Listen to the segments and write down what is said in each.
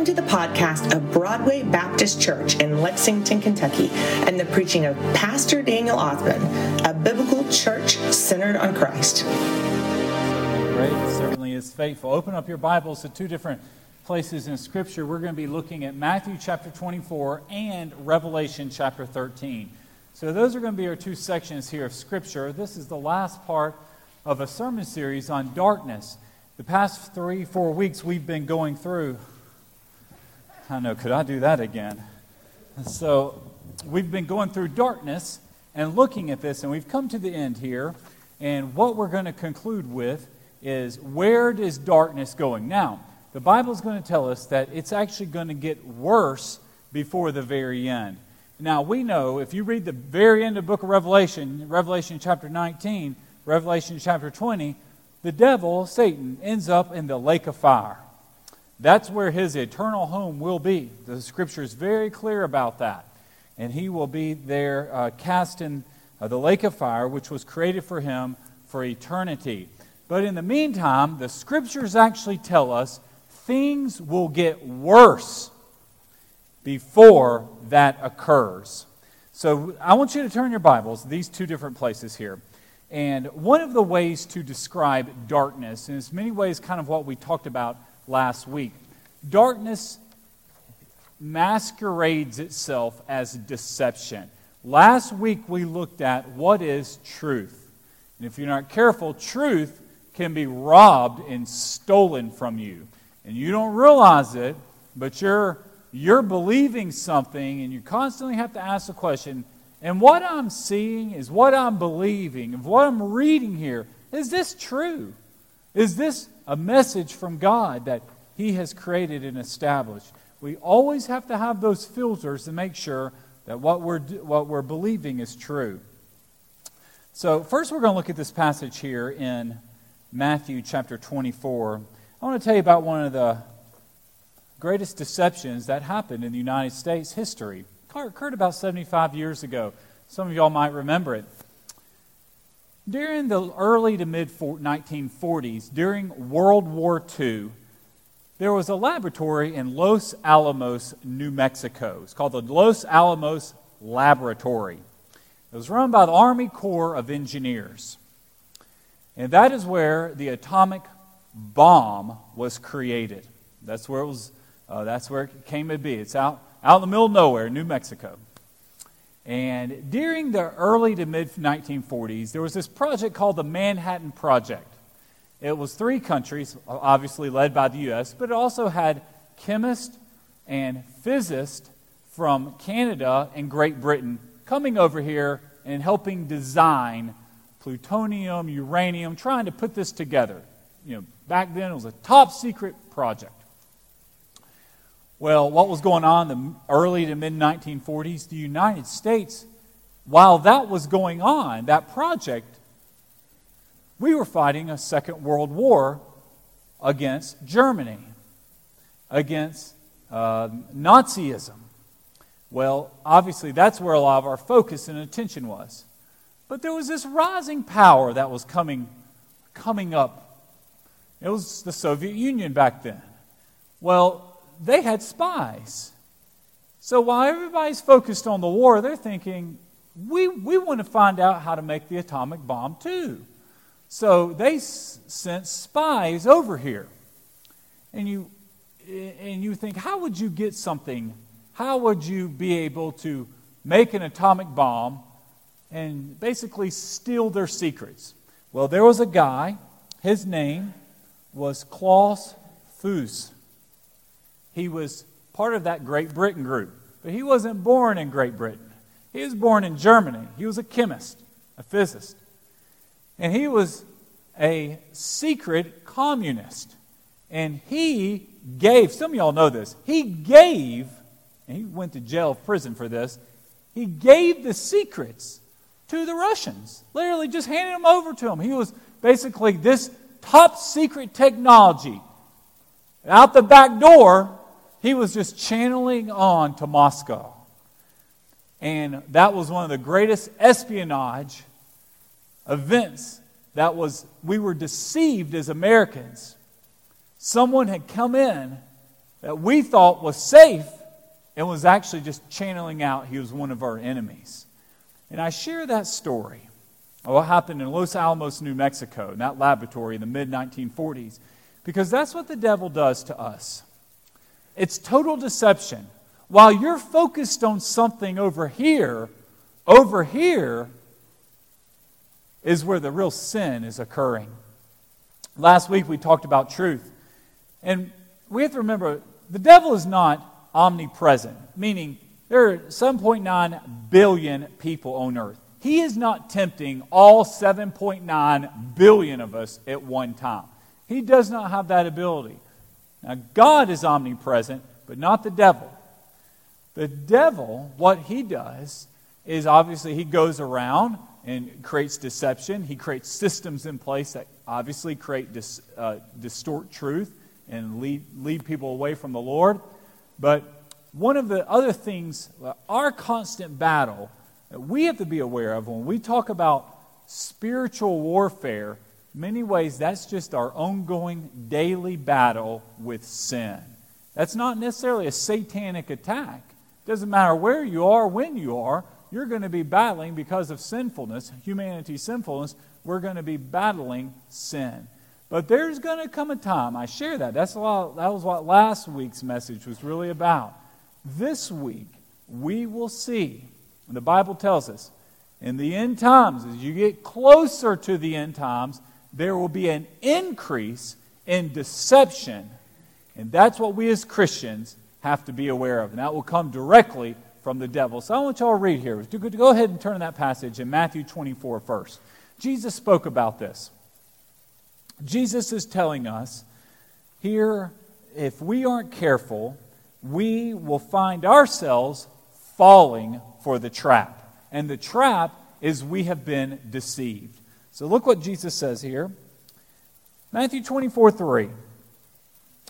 Welcome to the podcast of Broadway Baptist Church in Lexington, Kentucky, and the preaching of Pastor Daniel Othman, a biblical church centered on Christ. Great, certainly is faithful. Open up your Bibles to two different places in Scripture. We're going to be looking at Matthew chapter 24 and Revelation chapter 13. So, those are going to be our two sections here of Scripture. This is the last part of a sermon series on darkness. The past three, four weeks, we've been going through I know, could I do that again? So we've been going through darkness and looking at this, and we've come to the end here. And what we're going to conclude with is where does darkness going? Now, the Bible is going to tell us that it's actually going to get worse before the very end. Now, we know if you read the very end of book of Revelation, Revelation chapter 19, Revelation chapter 20, the devil, Satan, ends up in the lake of fire. That's where his eternal home will be. The scripture is very clear about that. And he will be there uh, cast in uh, the lake of fire, which was created for him for eternity. But in the meantime, the scriptures actually tell us things will get worse before that occurs. So I want you to turn your Bibles, these two different places here. And one of the ways to describe darkness, and it's many ways kind of what we talked about last week. Darkness masquerades itself as deception. Last week we looked at what is truth. And if you're not careful, truth can be robbed and stolen from you. And you don't realize it, but you're, you're believing something and you constantly have to ask the question and what I'm seeing is what I'm believing, and what I'm reading here, is this true? Is this a message from God that He has created and established. We always have to have those filters to make sure that what we're, what we're believing is true. So, first, we're going to look at this passage here in Matthew chapter 24. I want to tell you about one of the greatest deceptions that happened in the United States history. It occurred about 75 years ago. Some of y'all might remember it. During the early to mid 1940s, during World War II, there was a laboratory in Los Alamos, New Mexico. It's called the Los Alamos Laboratory. It was run by the Army Corps of Engineers. And that is where the atomic bomb was created. That's where it was. Uh, that's where it came to be. It's out, out in the middle of nowhere, New Mexico. And during the early to mid 1940s, there was this project called the Manhattan Project. It was three countries, obviously led by the U.S., but it also had chemists and physicists from Canada and Great Britain coming over here and helping design plutonium, uranium, trying to put this together. You know, back then it was a top secret project. Well, what was going on in the early to mid 1940s? The United States, while that was going on, that project, we were fighting a Second World War against Germany, against uh, Nazism. Well, obviously, that's where a lot of our focus and attention was. But there was this rising power that was coming, coming up. It was the Soviet Union back then. Well, they had spies. So while everybody's focused on the war, they're thinking, we, we want to find out how to make the atomic bomb too. So they s- sent spies over here. And you, and you think, how would you get something? How would you be able to make an atomic bomb and basically steal their secrets? Well, there was a guy, his name was Klaus Fuchs. He was part of that Great Britain group. But he wasn't born in Great Britain. He was born in Germany. He was a chemist, a physicist. And he was a secret communist. And he gave, some of y'all know this, he gave, and he went to jail, prison for this, he gave the secrets to the Russians. Literally just handed them over to them. He was basically this top secret technology. Out the back door, he was just channeling on to Moscow. And that was one of the greatest espionage events that was we were deceived as Americans. Someone had come in that we thought was safe and was actually just channeling out he was one of our enemies. And I share that story of what happened in Los Alamos, New Mexico, in that laboratory in the mid 1940s, because that's what the devil does to us. It's total deception. While you're focused on something over here, over here is where the real sin is occurring. Last week we talked about truth. And we have to remember the devil is not omnipresent, meaning there are 7.9 billion people on earth. He is not tempting all 7.9 billion of us at one time. He does not have that ability. Now, God is omnipresent, but not the devil. The devil, what he does is obviously he goes around and creates deception. He creates systems in place that obviously create dis, uh, distort truth and lead, lead people away from the Lord. But one of the other things, our constant battle that we have to be aware of when we talk about spiritual warfare, many ways that's just our ongoing daily battle with sin. That's not necessarily a satanic attack. Doesn't matter where you are, when you are, you're going to be battling because of sinfulness, humanity's sinfulness. We're going to be battling sin. But there's going to come a time, I share that. That's a lot, that was what last week's message was really about. This week, we will see, and the Bible tells us, in the end times, as you get closer to the end times, there will be an increase in deception. And that's what we as Christians have to be aware of. And that will come directly from the devil. So I want y'all to read here. Go ahead and turn that passage in Matthew 24 first. Jesus spoke about this. Jesus is telling us here if we aren't careful, we will find ourselves falling for the trap. And the trap is we have been deceived. So look what Jesus says here Matthew 24 3.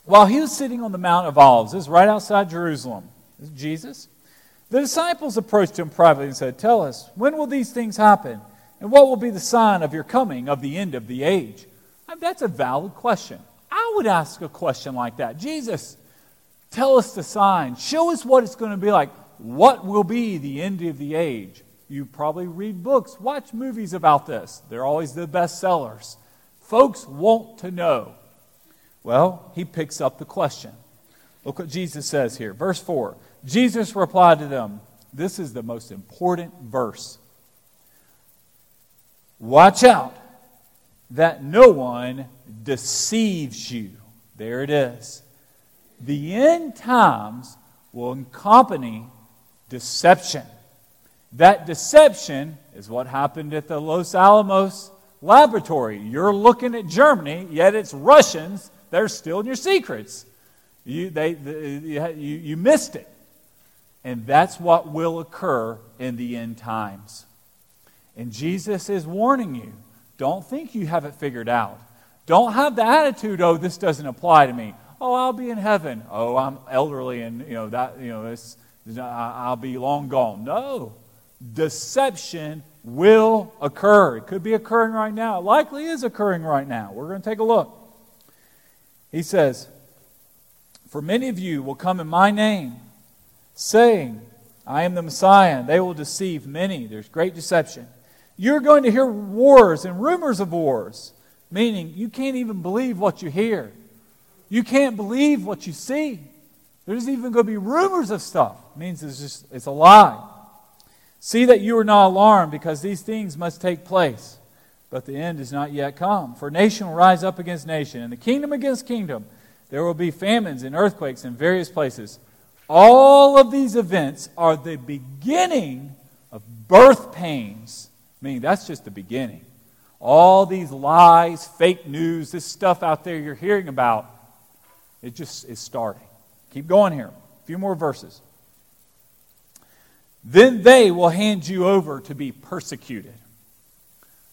While he was sitting on the Mount of Olives, this is right outside Jerusalem, this is Jesus. The disciples approached him privately and said, Tell us, when will these things happen? And what will be the sign of your coming, of the end of the age? That's a valid question. I would ask a question like that. Jesus, tell us the sign. Show us what it's going to be like. What will be the end of the age? You probably read books, watch movies about this. They're always the best sellers. Folks want to know. Well, he picks up the question. Look what Jesus says here. Verse 4 Jesus replied to them, This is the most important verse. Watch out that no one deceives you. There it is. The end times will accompany deception. That deception is what happened at the Los Alamos laboratory. You're looking at Germany, yet it's Russians They're stealing your secrets. You, they, you, you missed it. And that's what will occur in the end times. And Jesus is warning you don't think you have it figured out. Don't have the attitude, oh, this doesn't apply to me. Oh, I'll be in heaven. Oh, I'm elderly and, you know, that, you know, I'll be long gone. No. Deception will occur. It could be occurring right now. It likely is occurring right now. We're going to take a look. He says, For many of you will come in my name, saying, I am the Messiah. They will deceive many. There's great deception. You're going to hear wars and rumors of wars, meaning you can't even believe what you hear. You can't believe what you see. There's even going to be rumors of stuff. It means it's just it's a lie. See that you are not alarmed because these things must take place, but the end is not yet come. For nation will rise up against nation, and the kingdom against kingdom. There will be famines and earthquakes in various places. All of these events are the beginning of birth pains Meaning that's just the beginning. All these lies, fake news, this stuff out there you're hearing about, it just is starting. Keep going here. A few more verses. Then they will hand you over to be persecuted.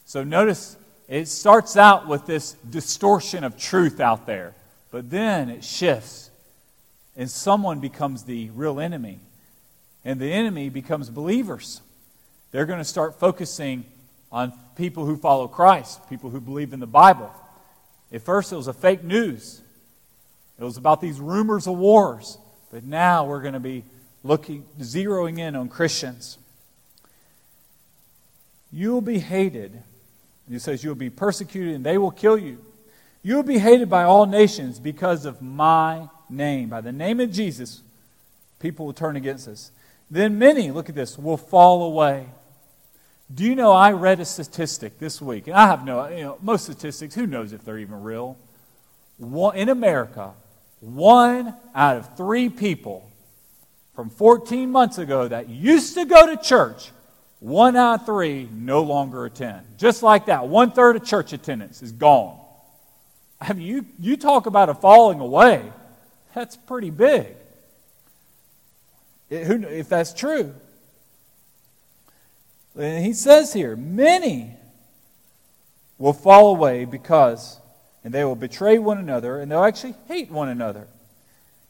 So notice it starts out with this distortion of truth out there, but then it shifts and someone becomes the real enemy. And the enemy becomes believers. They're going to start focusing on people who follow Christ, people who believe in the Bible. At first, it was a fake news. It was about these rumors of wars. But now we're going to be looking, zeroing in on Christians. You will be hated. He says, You will be persecuted and they will kill you. You will be hated by all nations because of my name. By the name of Jesus, people will turn against us. Then many, look at this, will fall away. Do you know I read a statistic this week, and I have no, you know, most statistics, who knows if they're even real? One, in America, one out of three people from 14 months ago that used to go to church, one out of three no longer attend. Just like that, one third of church attendance is gone. I mean, you, you talk about a falling away, that's pretty big. It, who, if that's true. And he says here, many will fall away because, and they will betray one another, and they'll actually hate one another.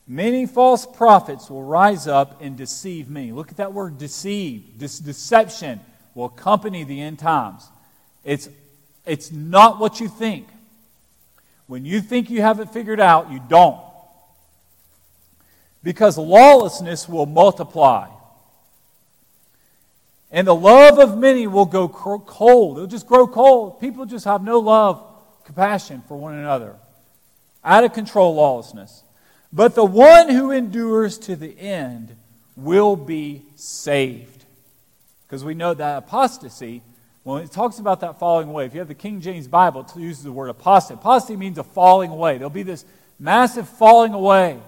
Many false prophets will rise up and deceive me. Look at that word deceive. This deception will accompany the end times. It's, it's not what you think. When you think you have it figured out, you don't. Because lawlessness will multiply. And the love of many will go cold. It'll just grow cold. People just have no love, compassion for one another. Out of control lawlessness. But the one who endures to the end will be saved. Because we know that apostasy, when it talks about that falling away, if you have the King James Bible, it uses the word apostate. Apostasy means a falling away. There'll be this massive falling away.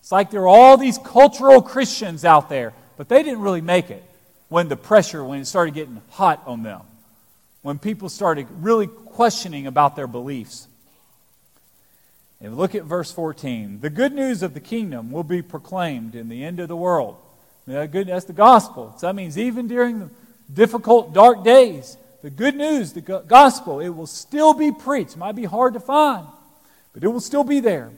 It's like there are all these cultural Christians out there, but they didn't really make it when the pressure, when it started getting hot on them, when people started really questioning about their beliefs. And look at verse 14. The good news of the kingdom will be proclaimed in the end of the world. That's the gospel. So that means even during the difficult, dark days, the good news, the gospel, it will still be preached. It might be hard to find, but it will still be there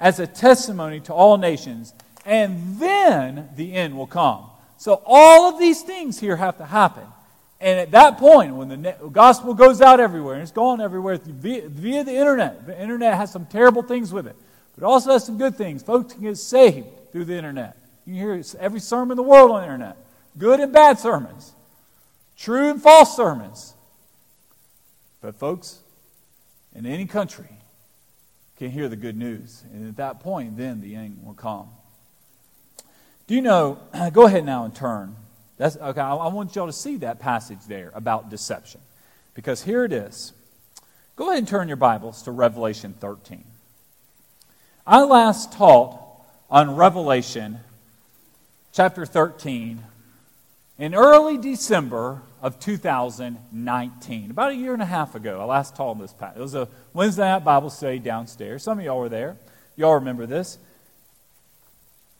as a testimony to all nations. And then the end will come. So all of these things here have to happen. And at that point, when the gospel goes out everywhere, and it's going everywhere via, via, the internet, the internet has some terrible things with it, but it also has some good things. Folks can get saved through the internet. You hear every sermon in the world on the internet good and bad sermons, true and false sermons. But, folks, in any country, can hear the good news. And at that point, then the end will come. Do you know? Go ahead now and turn. That's, okay, I, I want y'all to see that passage there about deception. Because here it is. Go ahead and turn your Bibles to Revelation 13. I last taught on Revelation chapter 13 in early December of 2019, about a year and a half ago. I last taught this. Passage. It was a Wednesday night Bible study downstairs. Some of y'all were there. Y'all remember this.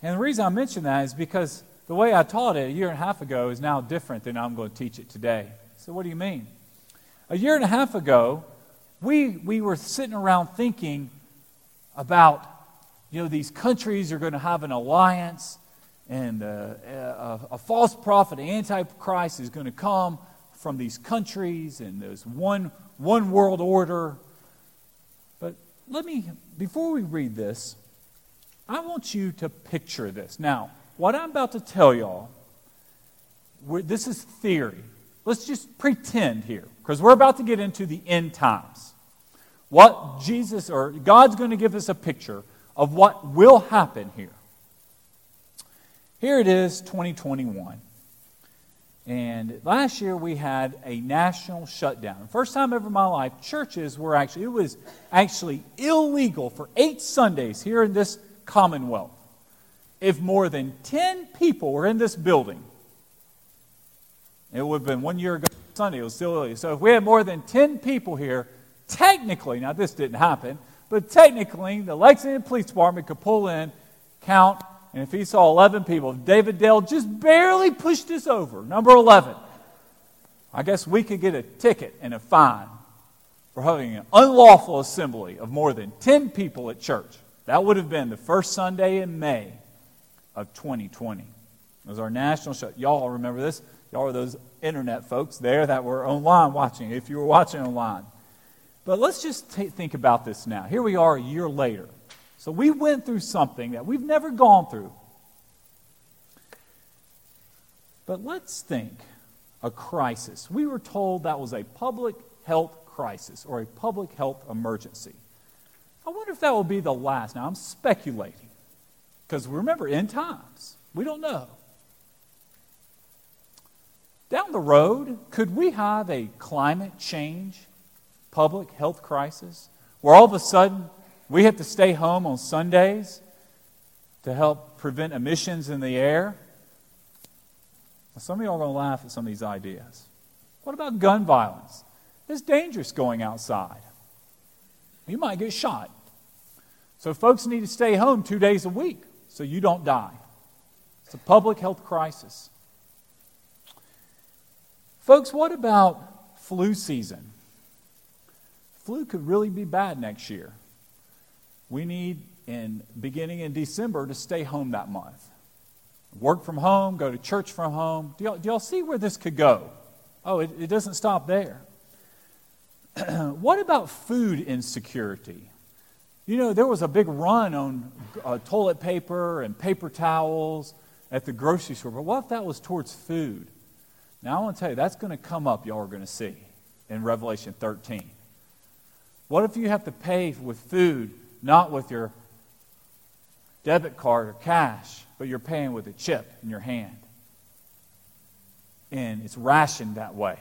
And the reason I mention that is because the way I taught it a year and a half ago is now different than I'm going to teach it today. So, what do you mean? A year and a half ago, we, we were sitting around thinking about, you know, these countries are going to have an alliance, and uh, a, a, false prophet, Antichrist, is going to come from these countries, and there's one, one world order. But let me, before we read this, I want you to picture this. Now, what I'm about to tell y'all, this is theory. Let's just pretend here, because we're about to get into the end times. What Jesus or God's going to give us a picture of what will happen here. Here it is, 2021. And last year we had a national shutdown. First time ever in my life, churches were actually, it was actually illegal for eight Sundays here in this commonwealth. If more than 10 people were in this building, it would have been one year ago Sunday, it was still early. So if we had more than 10 people here, technically, now this didn't happen, but technically the Lexington Police Department could pull in, count, and if he saw 11 people, if David Dale just barely pushed us over, number 11, I guess we could get a ticket and a fine for having an unlawful assembly of more than 10 people at church. That would have been the first Sunday in May of 2020. It was our national show. Y'all remember this? Y'all are those internet folks there that were online watching, if you were watching online. But let's just t- think about this now. Here we are a year later. So we went through something that we've never gone through. But let's think a crisis. We were told that was a public health crisis or a public health emergency. I wonder if that will be the last. Now, I'm speculating because remember, in times, we don't know. Down the road, could we have a climate change public health crisis where all of a sudden we have to stay home on Sundays to help prevent emissions in the air? some of you are going to laugh at some of these ideas. What about gun violence? It's dangerous going outside. You might get shot. So, folks need to stay home two days a week so you don't die. It's a public health crisis. Folks, what about flu season? Flu could really be bad next year. We need, in beginning in December, to stay home that month. Work from home, go to church from home. Do y'all, do y'all see where this could go? Oh, it, it doesn't stop there. what about food insecurity? You know, there was a big run on uh, toilet paper and paper towels at the grocery store, but what if that was towards food? Now, I want to tell you, that's going to come up, y'all are going to see in Revelation 13. What if you have to pay with food, not with your debit card or cash, but you're paying with a chip in your hand? And it's rationed that way.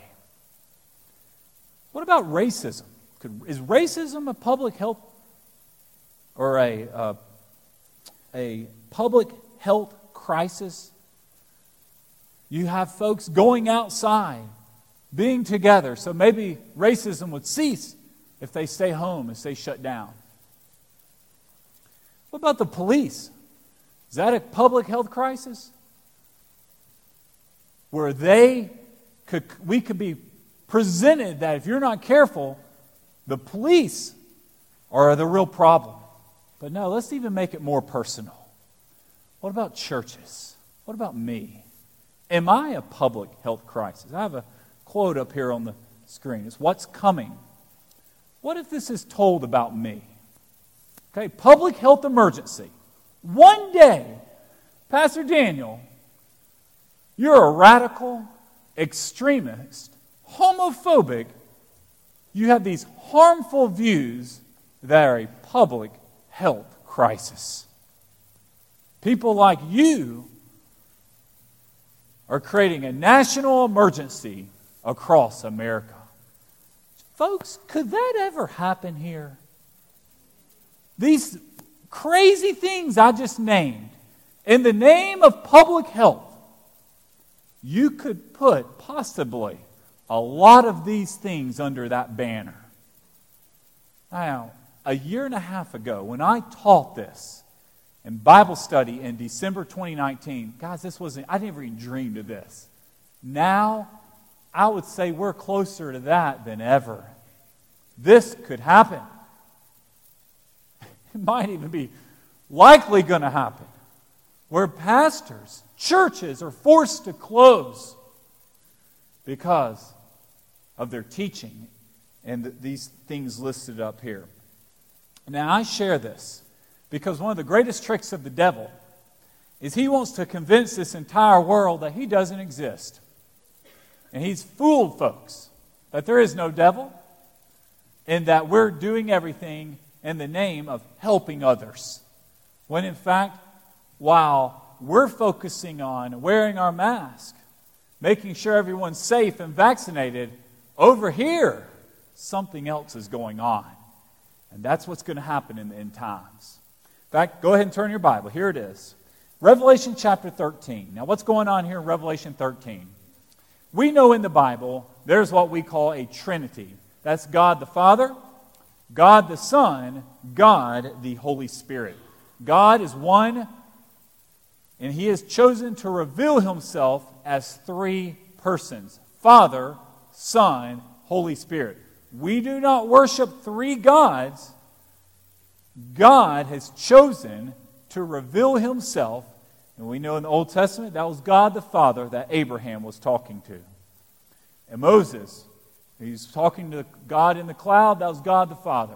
What about racism? Could, is racism a public health or a, uh, a public health crisis you have folks going outside, being together. So maybe racism would cease if they stay home and stay shut down. What about the police? Is that a public health crisis? Where they could, we could be presented that if you're not careful, the police are the real problem. But no, let's even make it more personal. What about churches? What about me? Am I a public health crisis? I have a quote up here on the screen. It's what's coming. What if this is told about me? Okay, public health emergency. One day, Pastor Daniel, you're a radical, extremist, homophobic. You have these harmful views that are a public health crisis. People like you are creating a national emergency across America. Folks, could that ever happen here? These crazy things I just named, in the name of public health, you could put possibly a lot of these things under that banner. Now, a year and a half ago, when I taught this, in Bible study in December 2019. Guys, this wasn't, I never even dreamed of this. Now, I would say we're closer to that than ever. This could happen. It might even be likely going to happen. Where pastors, churches are forced to close because of their teaching and these things listed up here. Now, I share this because one of the greatest tricks of the devil is he wants to convince this entire world that he doesn't exist. And he's fooled folks that there is no devil and that we're doing everything in the name of helping others. When in fact, while we're focusing on wearing our mask, making sure everyone's safe and vaccinated, over here, something else is going on. And that's what's going to happen in the end times. In fact, go ahead and turn your Bible. Here it is Revelation chapter 13. Now, what's going on here in Revelation 13? We know in the Bible there's what we call a Trinity that's God the Father, God the Son, God the Holy Spirit. God is one, and He has chosen to reveal Himself as three persons Father, Son, Holy Spirit. We do not worship three gods God has chosen to reveal himself. And we know in the Old Testament that was God the Father that Abraham was talking to. And Moses, he's talking to God in the cloud, that was God the Father.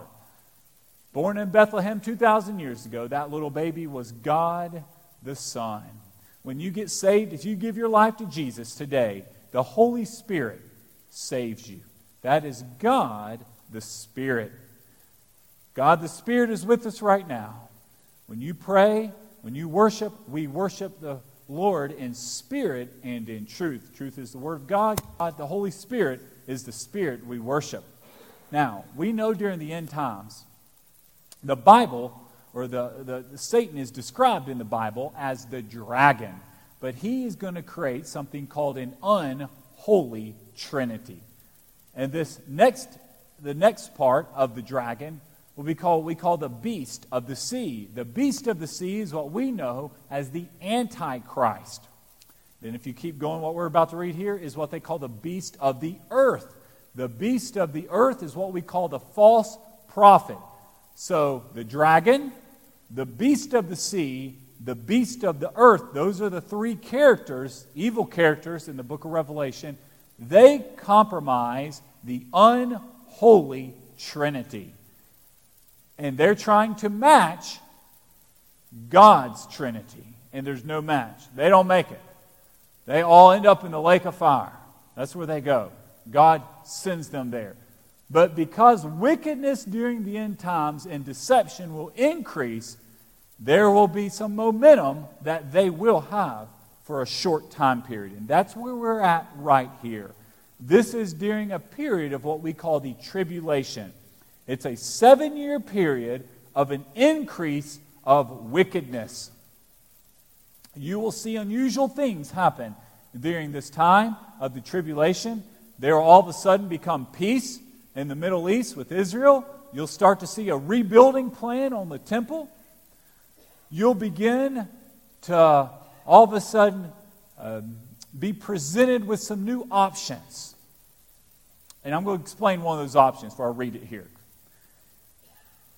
Born in Bethlehem 2,000 years ago, that little baby was God the Son. When you get saved, if you give your life to Jesus today, the Holy Spirit saves you. That is God the Spirit. God the Spirit is with us right now. When you pray, when you worship, we worship the Lord in spirit and in truth. Truth is the Word of God. God, the Holy Spirit, is the Spirit we worship. Now, we know during the end times, the Bible, or the, the, the Satan is described in the Bible as the dragon, but he is going to create something called an unholy trinity. And this next, the next part of the dragon will be called we call the beast of the sea. The beast of the sea is what we know as the Antichrist. Then, if you keep going, what we're about to read here is what they call the beast of the earth. The beast of the earth is what we call the false prophet. So, the dragon, the beast of the sea, the beast of the earth, those are the three characters, evil characters in the book of Revelation. They compromise the unholy Trinity. And they're trying to match God's Trinity. And there's no match. They don't make it. They all end up in the lake of fire. That's where they go. God sends them there. But because wickedness during the end times and deception will increase, there will be some momentum that they will have for a short time period. And that's where we're at right here. This is during a period of what we call the tribulation. It's a seven year period of an increase of wickedness. You will see unusual things happen during this time of the tribulation. There will all of a sudden become peace in the Middle East with Israel. You'll start to see a rebuilding plan on the temple. You'll begin to all of a sudden uh, be presented with some new options. And I'm going to explain one of those options before I read it here.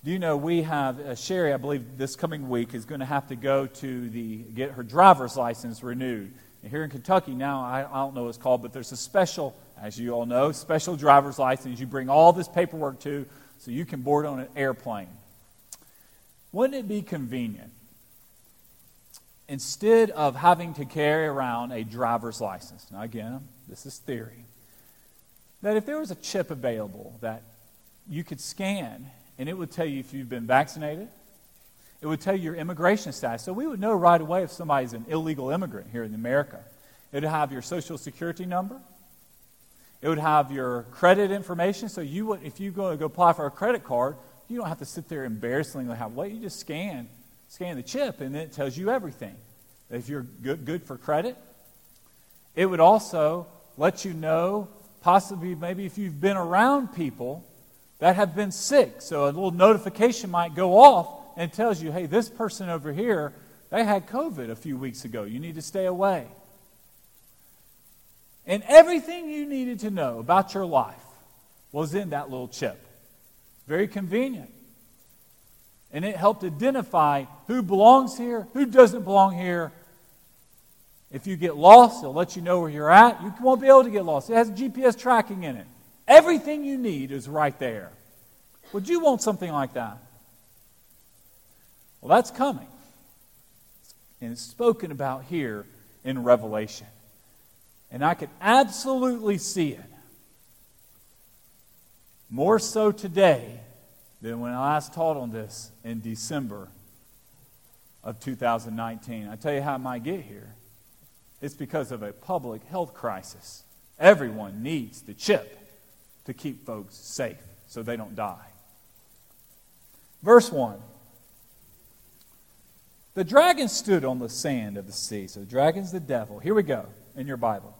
Do you know we have uh, Sherry? I believe this coming week is going to have to go to the get her driver's license renewed. And here in Kentucky now, I, I don't know what it's called, but there's a special, as you all know, special driver's license. You bring all this paperwork to, so you can board on an airplane. Wouldn't it be convenient instead of having to carry around a driver's license? Now, again, this is theory. That if there was a chip available that you could scan and it would tell you if you've been vaccinated. It would tell you your immigration status. So we would know right away if somebody's an illegal immigrant here in America. It would have your social security number. It would have your credit information. So you would, if you go to go apply for a credit card, you don't have to sit there embarrassingly have wait. You just scan, scan the chip, and then it tells you everything. If you're good, good for credit, it would also let you know possibly maybe if you've been around people that have been sick. So a little notification might go off and tells you, hey, this person over here, they had COVID a few weeks ago. You need to stay away. And everything you needed to know about your life was in that little chip. Very convenient. And it helped identify who belongs here, who doesn't belong here. If you get lost, it'll let you know where you're at. You won't be able to get lost. It has GPS tracking in it. Everything you need is right there. Would you want something like that? Well, that's coming. And it's spoken about here in Revelation. And I can absolutely see it. More so today than when I last taught on this in December of 2019. I tell you how I might get here. It's because of a public health crisis. Everyone needs the chip to keep folks safe so they don't die. Verse 1 The dragon stood on the sand of the sea. So, the dragon's the devil. Here we go in your Bible.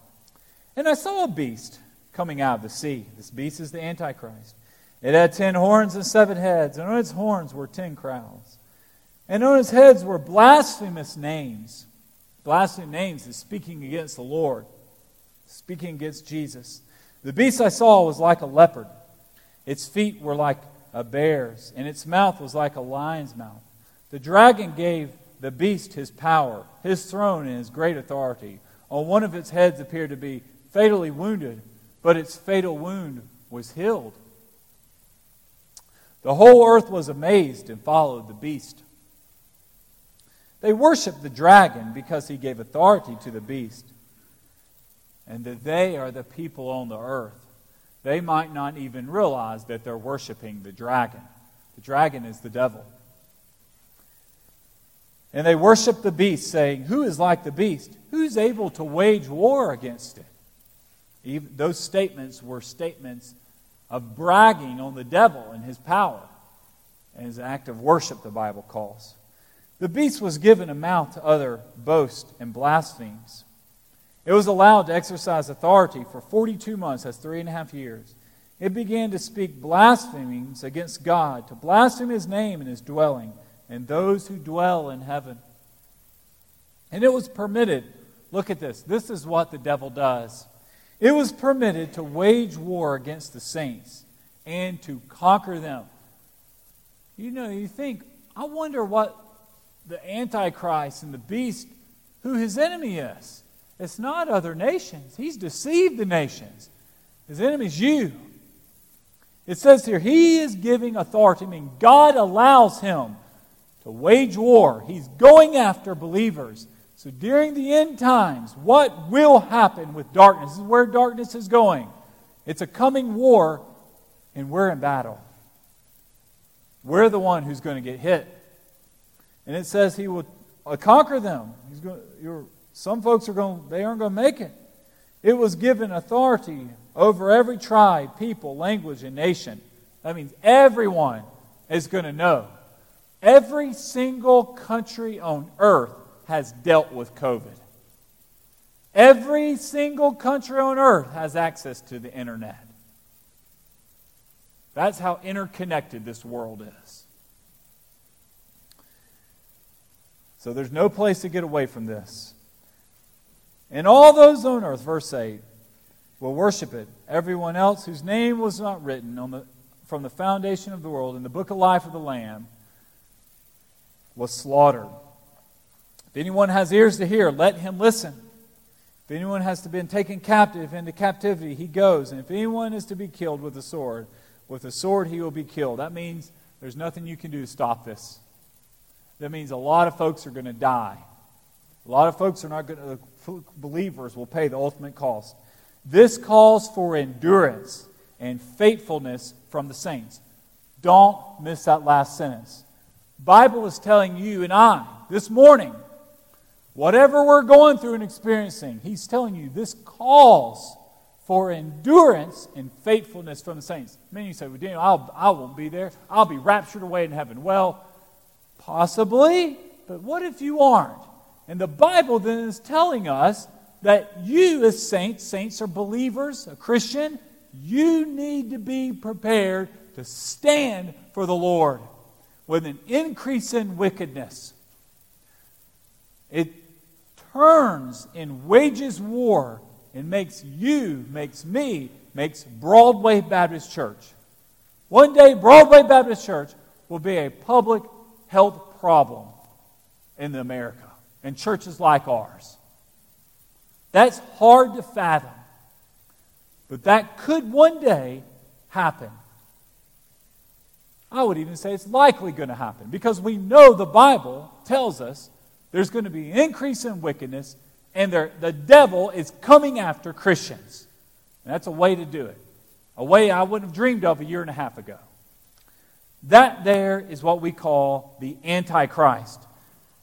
And I saw a beast coming out of the sea. This beast is the Antichrist. It had ten horns and seven heads, and on its horns were ten crowns. And on its heads were blasphemous names. Blasphemous names is speaking against the Lord, speaking against Jesus. The beast I saw was like a leopard. Its feet were like a bear's, and its mouth was like a lion's mouth. The dragon gave the beast his power, his throne, and his great authority. On one of its heads appeared to be fatally wounded, but its fatal wound was healed. The whole earth was amazed and followed the beast. They worshiped the dragon because he gave authority to the beast, and that they are the people on the earth. They might not even realize that they're worshiping the dragon. The dragon is the devil. And they worship the beast, saying, Who is like the beast? Who's able to wage war against it? Even, those statements were statements of bragging on the devil and his power, and his act of worship, the Bible calls. The beast was given a mouth to utter boast and blasphemies. It was allowed to exercise authority for 42 months, that's three and a half years. It began to speak blasphemies against God, to blaspheme his name and his dwelling, and those who dwell in heaven. And it was permitted, look at this, this is what the devil does. It was permitted to wage war against the saints and to conquer them. You know, you think, I wonder what the Antichrist and the beast, who his enemy is. It's not other nations. He's deceived the nations. His enemy is you. It says here, he is giving authority. I mean, God allows him to wage war. He's going after believers. So during the end times, what will happen with darkness? This is where darkness is going. It's a coming war, and we're in battle. We're the one who's going to get hit. And it says he will uh, conquer them. He's going, some folks are going, they aren't going to make it. It was given authority over every tribe, people, language, and nation. That means everyone is going to know. Every single country on earth has dealt with COVID. Every single country on earth has access to the internet. That's how interconnected this world is. So there's no place to get away from this. And all those on earth, verse 8, will worship it. Everyone else whose name was not written the, from the foundation of the world in the book of life of the Lamb was slaughtered. If anyone has ears to hear, let him listen. If anyone has to been taken captive into captivity, he goes. And if anyone is to be killed with a sword, with a sword he will be killed. That means there's nothing you can do to stop this. That means a lot of folks are going to die. A lot of folks are not going to, believers will pay the ultimate cost. This calls for endurance and faithfulness from the saints. Don't miss that last sentence. Bible is telling you and I this morning Whatever we're going through and experiencing, he's telling you this calls for endurance and faithfulness from the saints. Many say, well, Daniel, I'll, I won't be there. I'll be raptured away in heaven. Well, possibly, but what if you aren't? And the Bible then is telling us that you, as saints, saints are believers, a Christian, you need to be prepared to stand for the Lord with an increase in wickedness. It turns and wages war and makes you, makes me, makes Broadway Baptist Church. One day, Broadway Baptist Church will be a public health problem in America and churches like ours. That's hard to fathom. But that could one day happen. I would even say it's likely going to happen because we know the Bible tells us there's going to be an increase in wickedness, and the devil is coming after Christians. And that's a way to do it, a way I wouldn't have dreamed of a year and a half ago. That there is what we call the Antichrist.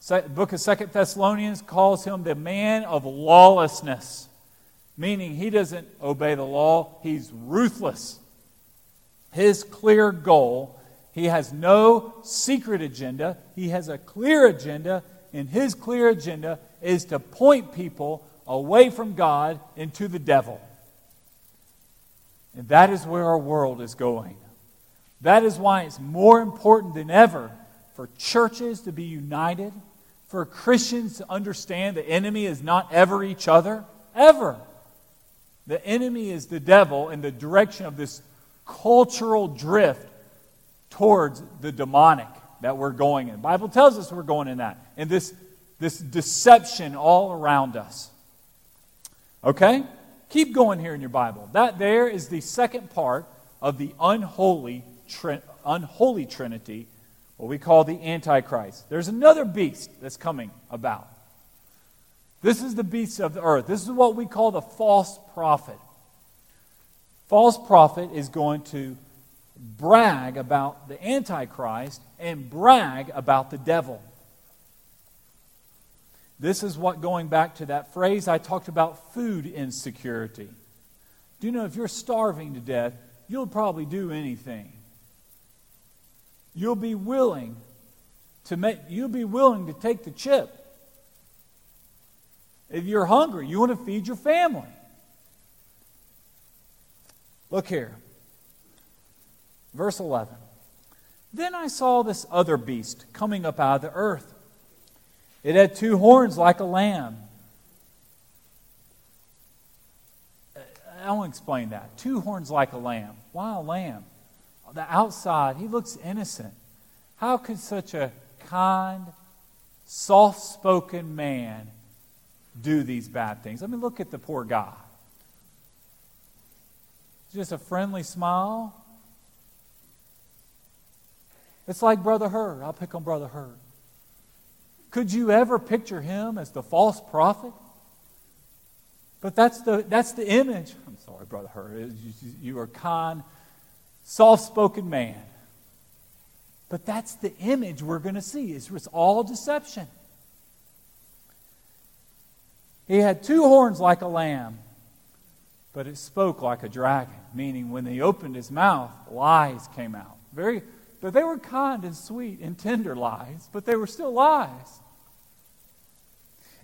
The book of Second Thessalonians calls him the man of lawlessness, meaning he doesn't obey the law, he's ruthless. His clear goal, he has no secret agenda, he has a clear agenda, and his clear agenda is to point people away from God into the devil. And that is where our world is going. That is why it's more important than ever for churches to be united, for Christians to understand the enemy is not ever each other, ever. The enemy is the devil in the direction of this cultural drift towards the demonic that we're going in. The Bible tells us we're going in that. And this, this deception all around us. Okay? Keep going here in your Bible. That there is the second part of the unholy unholy trinity, what we call the Antichrist. There's another beast that's coming about. This is the beast of the earth. This is what we call the false prophet. False prophet is going to brag about the Antichrist and brag about the devil. This is what, going back to that phrase I talked about, food insecurity. Do you know if you're starving to death, you'll probably do anything. You'll be willing to make, you'll be willing to take the chip. If you're hungry, you want to feed your family. Look here. Verse 11. Then I saw this other beast coming up out of the earth. It had two horns like a lamb. I want to explain that. Two horns like a lamb. Why a lamb? The outside, he looks innocent. How could such a kind, soft spoken man do these bad things? I mean, look at the poor guy. Just a friendly smile. It's like Brother Hurd. I'll pick on Brother Hurd. Could you ever picture him as the false prophet? But that's the, that's the image. I'm sorry, Brother Hurd. You, are kind, soft spoken man. But that's the image we're going to see. It's, it's all deception. He had two horns like a lamb, but it spoke like a dragon, meaning when he opened his mouth, lies came out. Very, but they were kind and sweet and tender lies, but they were still lies.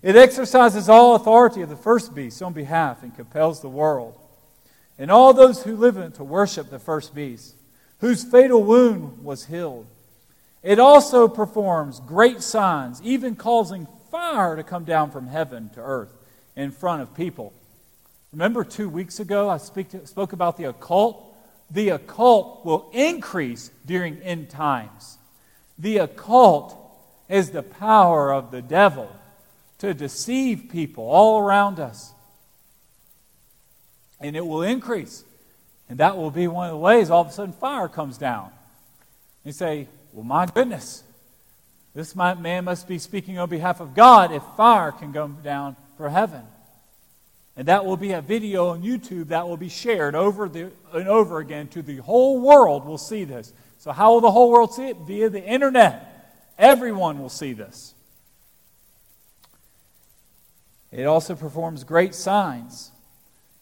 It exercises all authority of the first beast on behalf and compels the world and all those who live in it to worship the first beast, whose fatal wound was healed. It also performs great signs, even causing fire to come down from heaven to earth in front of people. Remember two weeks ago I speak to, spoke about the occult? The occult will increase during end times. The occult is the power of the devil to deceive people all around us. And it will increase. And that will be one of the ways all of a sudden fire comes down. You say, Well, my goodness, this man must be speaking on behalf of God if fire can come down for heaven. And that will be a video on YouTube that will be shared over the, and over again to the whole world will see this. So, how will the whole world see it? Via the internet. Everyone will see this. It also performs great signs,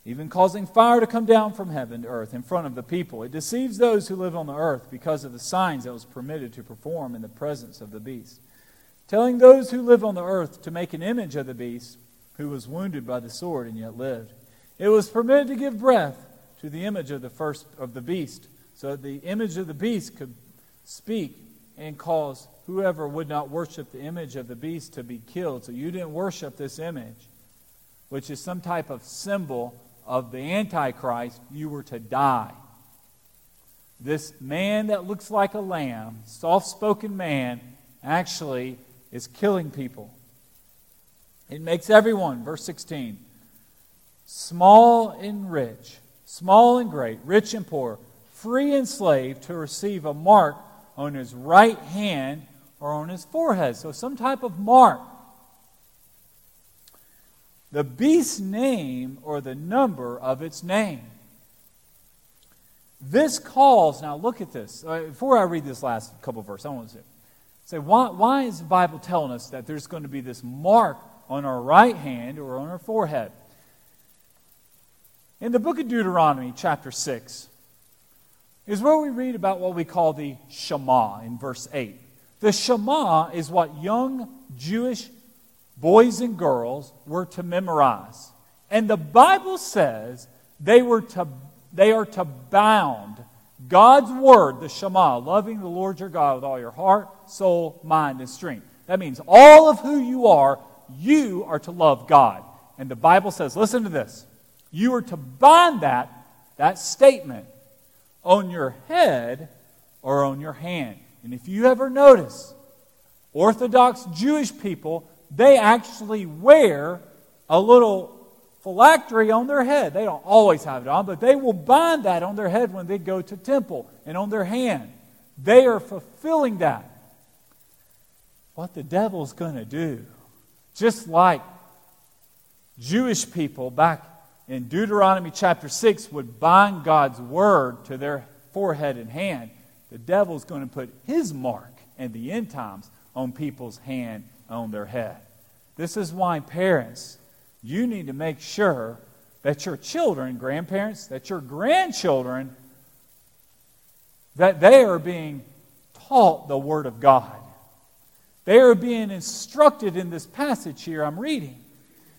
even causing fire to come down from heaven to earth in front of the people. It deceives those who live on the earth because of the signs that was permitted to perform in the presence of the beast, telling those who live on the earth to make an image of the beast who was wounded by the sword and yet lived. It was permitted to give breath to the image of the first of the beast, so that the image of the beast could speak and cause whoever would not worship the image of the beast to be killed. So you didn't worship this image, which is some type of symbol of the Antichrist, you were to die. This man that looks like a lamb, soft spoken man, actually is killing people. It makes everyone, verse 16, small and rich, small and great, rich and poor, free and slave, to receive a mark on his right hand or on his forehead. So, some type of mark. The beast's name or the number of its name. This calls, now look at this. Uh, before I read this last couple of verses, I want to say, say why, why is the Bible telling us that there's going to be this mark on our right hand or on our forehead. In the book of Deuteronomy, chapter 6, is where we read about what we call the Shema in verse 8. The Shema is what young Jewish boys and girls were to memorize. And the Bible says they, were to, they are to bound God's word, the Shema, loving the Lord your God with all your heart, soul, mind, and strength. That means all of who you are you are to love God. And the Bible says, listen to this. You are to bind that, that statement on your head or on your hand. And if you ever notice, Orthodox Jewish people, they actually wear a little phylactery on their head. They don't always have it on, but they will bind that on their head when they go to temple and on their hand. They are fulfilling that. What the devil's going to do, just like Jewish people back in Deuteronomy chapter 6 would bind God's word to their forehead and hand, the devil's going to put his mark in the end times on people's hand on their head. This is why parents, you need to make sure that your children, grandparents, that your grandchildren, that they are being taught the Word of God. They are being instructed in this passage here I'm reading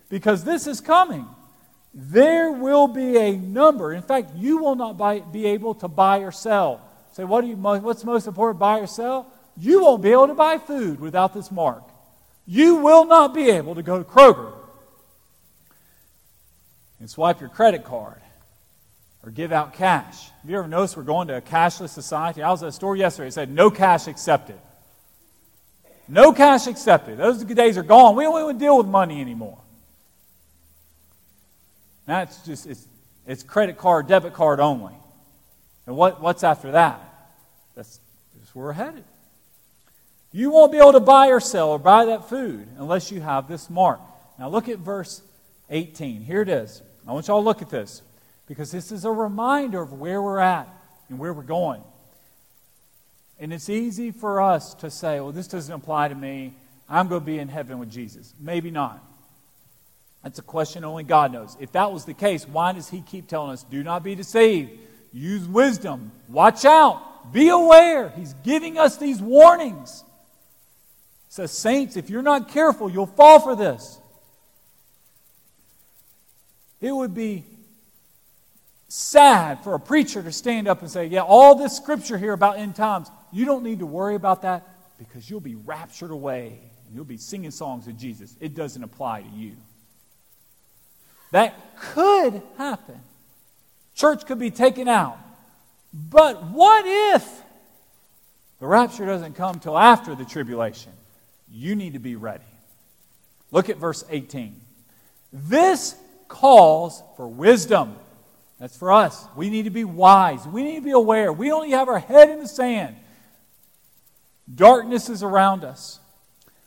because this is coming. There will be a number. In fact, you will not buy, be able to buy or sell. Say, what do you, what's most important, buy or sell? You won't be able to buy food without this mark. You will not be able to go to Kroger and swipe your credit card or give out cash. Have you ever noticed we're going to a cashless society? I was at a store yesterday. It said no cash accepted. No cash accepted. Those days are gone. We don't even deal with money anymore. That's just it's, it's credit card, debit card only. And what, what's after that? That's, that's where we're headed. You won't be able to buy or sell or buy that food unless you have this mark. Now look at verse 18. Here it is. I want you all to look at this because this is a reminder of where we're at and where we're going. And it's easy for us to say, well, this doesn't apply to me. I'm going to be in heaven with Jesus. Maybe not. That's a question only God knows. If that was the case, why does He keep telling us, do not be deceived? Use wisdom. Watch out. Be aware. He's giving us these warnings says, Saints, if you're not careful, you'll fall for this. It would be sad for a preacher to stand up and say, Yeah, all this scripture here about end times, you don't need to worry about that because you'll be raptured away and you'll be singing songs of Jesus. It doesn't apply to you. That could happen. Church could be taken out. But what if the rapture doesn't come till after the tribulation? You need to be ready. Look at verse 18. This calls for wisdom. That's for us. We need to be wise. We need to be aware. We only have our head in the sand. Darkness is around us.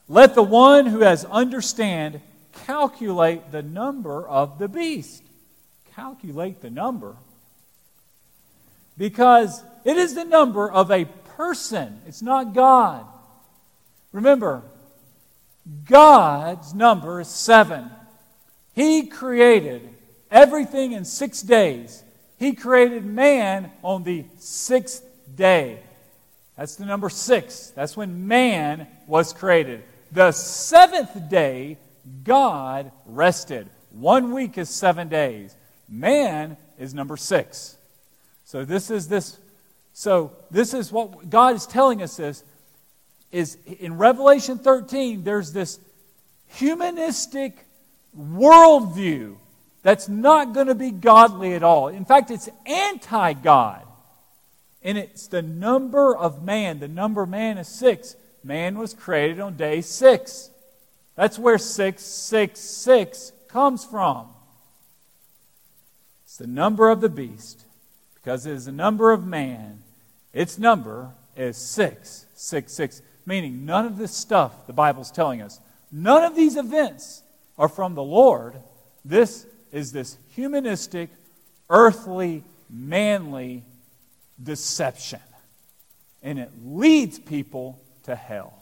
Let the one who has understand calculate the number of the beast. Calculate the number. Because it is the number of a person, it's not God. Remember, God's number is seven. He created everything in six days. He created man on the sixth day. That's the number six. That's when man was created. The seventh day, God rested. One week is seven days. Man is number six. So this is this. So this is what God is telling us this is in Revelation 13, there's this humanistic worldview that's not going to be godly at all. In fact, it's anti God. And it's the number of man. The number of man is six. Man was created on day six. That's where 666 comes from. It's the number of the beast. Because it is the number of man, its number is 666 meaning none of this stuff the Bible's telling us, none of these events are from the Lord. This is this humanistic, earthly, manly deception. And it leads people to hell.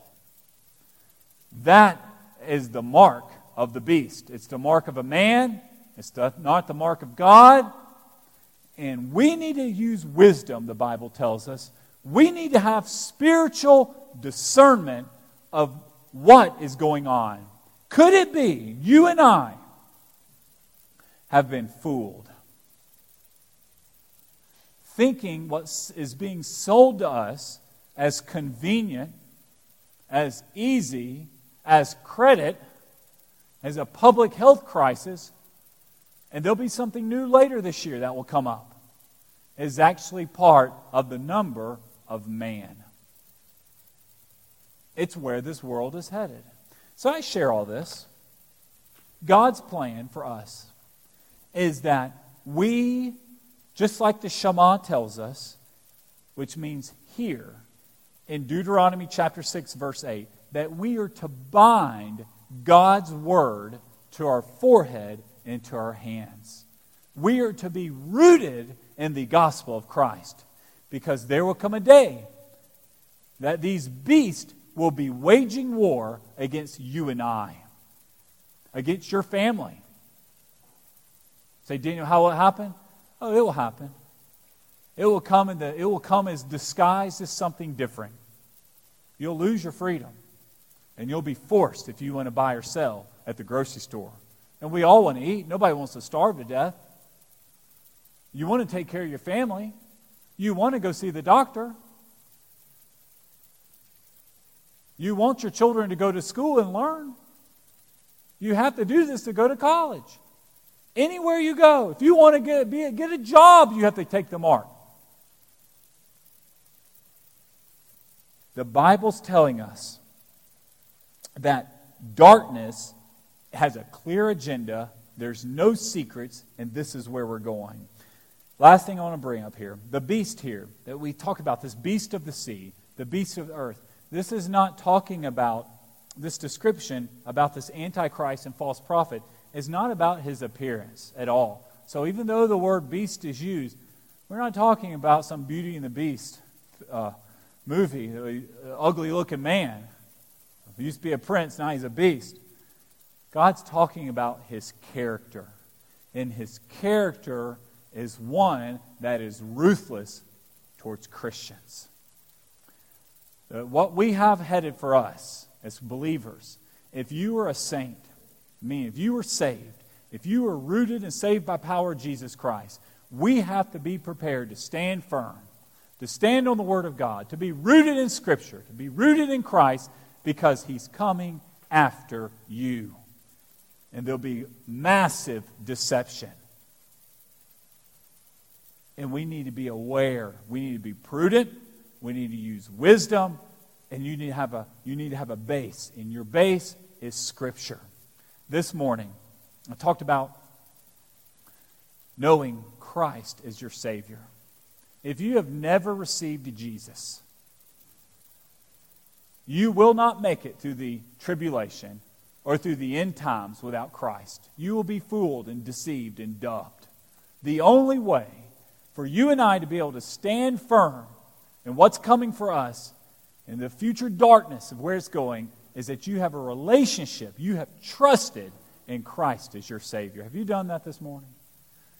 That is the mark of the beast. It's the mark of a man, it's not the mark of God. And we need to use wisdom, the Bible tells us. We need to have spiritual discernment of what is going on. Could it be you and I have been fooled? Thinking what is being sold to us as convenient, as easy, as credit, as a public health crisis, and there'll be something new later this year that will come up, is actually part of the number of man. It's where this world is headed. So I share all this. God's plan for us is that we, just like the Shema tells us, which means here in Deuteronomy chapter 6, verse 8, that we are to bind God's word to our forehead and to our hands. We are to be rooted in the gospel of Christ because there will come a day that these beasts will be waging war against you and I, against your family. Say, Daniel, how will it happen? Oh, it will happen. It will come in the, it will come as disguised as something different. You'll lose your freedom. And you'll be forced if you want to buy or sell at the grocery store. And we all want to eat. Nobody wants to starve to death. You want to take care of your family. You want to go see the doctor. You want your children to go to school and learn. You have to do this to go to college. Anywhere you go, if you want to get, be, get a job, you have to take the mark. The Bible's telling us that darkness has a clear agenda, there's no secrets, and this is where we're going. Last thing I want to bring up here the beast here that we talk about, this beast of the sea, the beast of the earth. This is not talking about this description about this antichrist and false prophet is not about his appearance at all. So even though the word beast is used, we're not talking about some Beauty and the Beast uh, movie, ugly looking man. He used to be a prince, now he's a beast. God's talking about his character. And his character is one that is ruthless towards Christians. Uh, what we have headed for us as believers, if you are a saint, I mean, if you are saved, if you are rooted and saved by power of Jesus Christ, we have to be prepared to stand firm, to stand on the Word of God, to be rooted in Scripture, to be rooted in Christ, because He's coming after you. And there'll be massive deception. And we need to be aware. We need to be prudent. We need to use wisdom. And you need to have a, you need to have a base. And your base is Scripture. This morning, I talked about knowing Christ as your Savior. If you have never received Jesus, you will not make it through the tribulation or through the end times without Christ. You will be fooled and deceived and dubbed. The only way for you and I to be able to stand firm in what's coming for us in the future darkness of where it's going is that you have a relationship. You have trusted in Christ as your Savior. Have you done that this morning?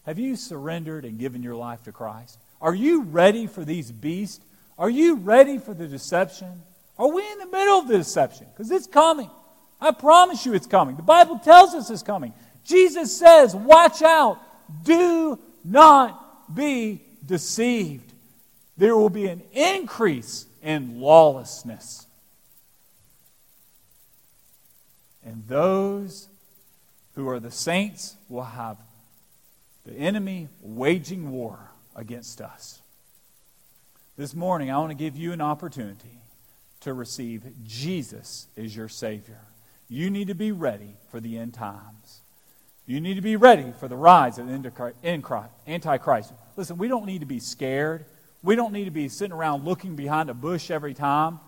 Have you surrendered and given your life to Christ? Are you ready for these beasts? Are you ready for the deception? Are we in the middle of the deception? Because it's coming. I promise you it's coming. The Bible tells us it's coming. Jesus says, Watch out. Do not be deceived. There will be an increase in lawlessness. And those who are the saints will have the enemy waging war against us. This morning, I want to give you an opportunity to receive Jesus as your Savior. You need to be ready for the end times. You need to be ready for the rise of the Antichrist. Listen, we don't need to be scared. We don't need to be sitting around looking behind a bush every time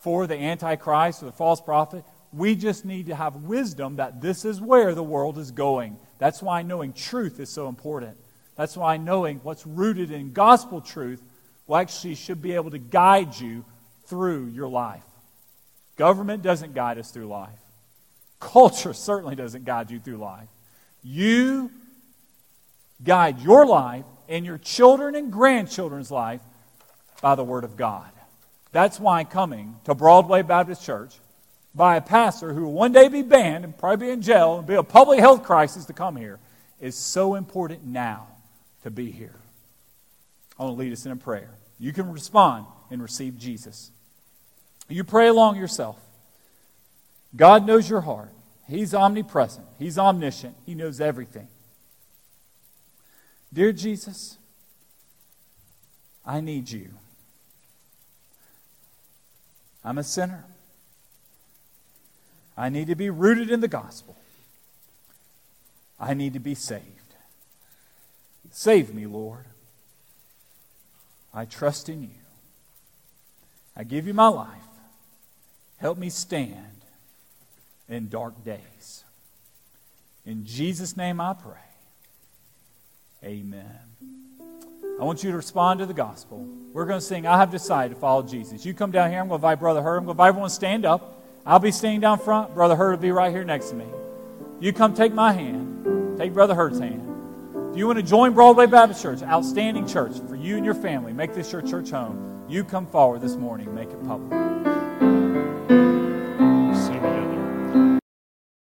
for the Antichrist or the false prophet. We just need to have wisdom that this is where the world is going. That's why knowing truth is so important. That's why knowing what's rooted in gospel truth will actually should be able to guide you through your life. Government doesn't guide us through life. Culture certainly doesn't guide you through life. You guide your life and your children and grandchildren's life by the Word of God. That's why coming to Broadway Baptist Church by a pastor who will one day be banned and probably be in jail and be a public health crisis to come here is so important now to be here. I want to lead us in a prayer. You can respond and receive Jesus. You pray along yourself. God knows your heart. He's omnipresent, He's omniscient, He knows everything. Dear Jesus, I need you. I'm a sinner. I need to be rooted in the gospel. I need to be saved. Save me, Lord. I trust in you. I give you my life. Help me stand in dark days. In Jesus' name I pray. Amen. I want you to respond to the gospel. We're going to sing, I have decided to follow Jesus. You come down here. I'm going to invite Brother Hurd. I'm going to invite everyone to stand up. I'll be standing down front. Brother Hurd will be right here next to me. You come take my hand. Take Brother Hurd's hand. If you want to join Broadway Baptist Church, outstanding church for you and your family, make this your church home. You come forward this morning, make it public.